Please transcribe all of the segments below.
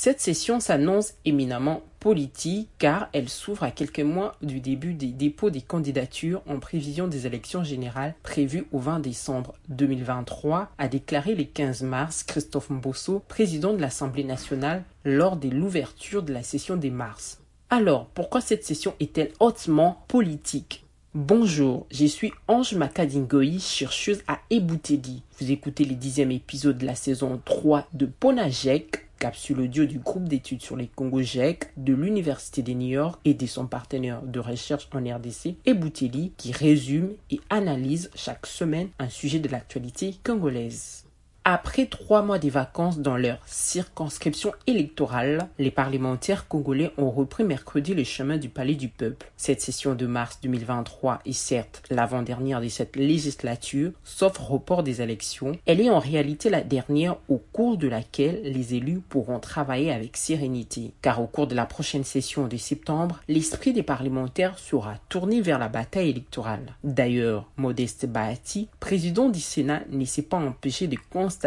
Cette session s'annonce éminemment politique car elle s'ouvre à quelques mois du début des dépôts des candidatures en prévision des élections générales prévues au 20 décembre 2023, a déclaré le 15 mars Christophe Mbosso, président de l'Assemblée nationale, lors de l'ouverture de la session des mars. Alors, pourquoi cette session est-elle hautement politique? Bonjour, je suis Ange Makadingoï, chercheuse à Ebouteli. Vous écoutez le dixième épisode de la saison 3 de Ponajek, capsule audio du groupe d'études sur les Congo GEC de l'Université de New York et de son partenaire de recherche en RDC, Ebouteli, qui résume et analyse chaque semaine un sujet de l'actualité congolaise. Après trois mois de vacances dans leur circonscription électorale, les parlementaires congolais ont repris mercredi le chemin du Palais du Peuple. Cette session de mars 2023 est certes l'avant-dernière de cette législature, sauf report des élections. Elle est en réalité la dernière au cours de laquelle les élus pourront travailler avec sérénité. Car au cours de la prochaine session de septembre, l'esprit des parlementaires sera tourné vers la bataille électorale. D'ailleurs, Modeste Bahati, président du Sénat, ne s'est pas empêché de constater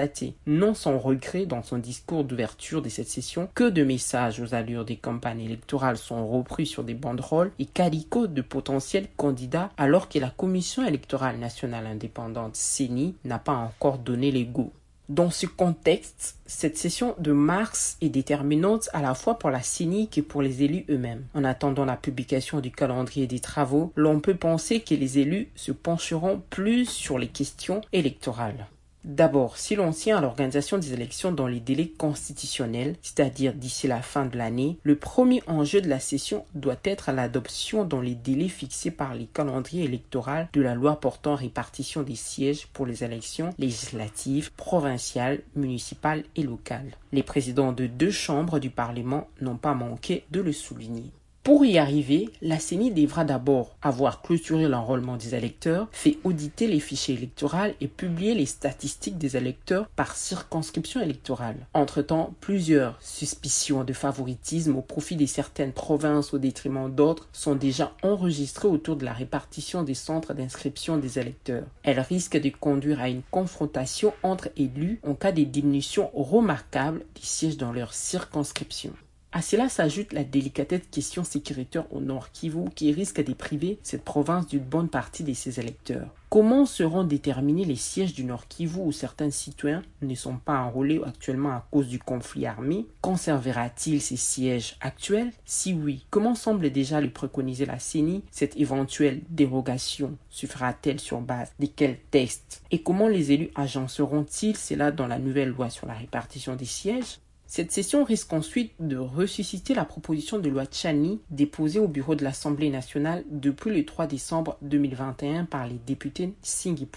non sans regret dans son discours d'ouverture de cette session, que de messages aux allures des campagnes électorales sont repris sur des banderoles et calicots de potentiels candidats alors que la Commission électorale nationale indépendante CENI n'a pas encore donné les goûts. Dans ce contexte, cette session de mars est déterminante à la fois pour la CENI que pour les élus eux-mêmes. En attendant la publication du calendrier des travaux, l'on peut penser que les élus se pencheront plus sur les questions électorales. D'abord, si l'on tient à l'organisation des élections dans les délais constitutionnels, c'est-à-dire d'ici la fin de l'année, le premier enjeu de la session doit être l'adoption dans les délais fixés par les calendriers électoraux de la loi portant répartition des sièges pour les élections législatives, provinciales, municipales et locales. Les présidents de deux chambres du Parlement n'ont pas manqué de le souligner. Pour y arriver, la CENI devra d'abord avoir clôturé l'enrôlement des électeurs, fait auditer les fichiers électoraux et publier les statistiques des électeurs par circonscription électorale. Entre-temps, plusieurs suspicions de favoritisme au profit de certaines provinces au détriment d'autres sont déjà enregistrées autour de la répartition des centres d'inscription des électeurs. Elles risquent de conduire à une confrontation entre élus en cas de diminution remarquable des sièges dans leur circonscription. À cela s'ajoute la délicatesse question sécuritaire au Nord Kivu qui risque de priver cette province d'une bonne partie de ses électeurs. Comment seront déterminés les sièges du Nord Kivu où certains citoyens ne sont pas enrôlés actuellement à cause du conflit armé? Conservera-t-il ces sièges actuels? Si oui, comment semble déjà le préconiser la CENI? Cette éventuelle dérogation se fera-t-elle sur base de quels textes? Et comment les élus agenceront-ils cela dans la nouvelle loi sur la répartition des sièges? Cette session risque ensuite de ressusciter la proposition de loi Chani déposée au bureau de l'Assemblée nationale depuis le 3 décembre 2021 par les députés Singhi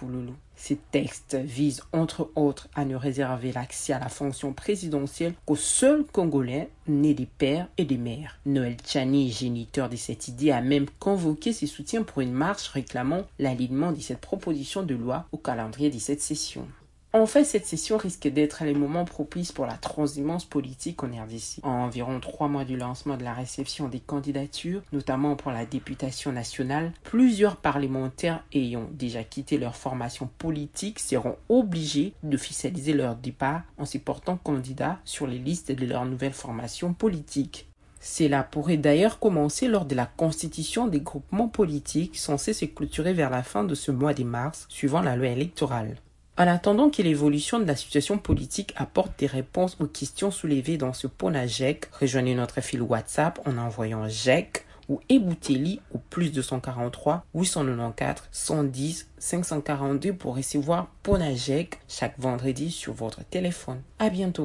Ces textes visent entre autres à ne réserver l'accès à la fonction présidentielle qu'aux seuls Congolais nés des pères et des mères. Noël Chani, géniteur de cette idée, a même convoqué ses soutiens pour une marche réclamant l'alignement de cette proposition de loi au calendrier de cette session. En fait, cette session risque d'être les moments propices pour la transhumance politique en RDC. En environ trois mois du lancement de la réception des candidatures, notamment pour la députation nationale, plusieurs parlementaires ayant déjà quitté leur formation politique seront obligés d'officialiser leur départ en se portant candidats sur les listes de leur nouvelle formation politique. Cela pourrait d'ailleurs commencer lors de la constitution des groupements politiques censés se clôturer vers la fin de ce mois de mars, suivant la loi électorale. En attendant que l'évolution de la situation politique apporte des réponses aux questions soulevées dans ce PONAGEC, rejoignez notre fil WhatsApp en envoyant GEC ou Ebouteli au plus 243 894 110 542 pour recevoir PONAGEC chaque vendredi sur votre téléphone. À bientôt.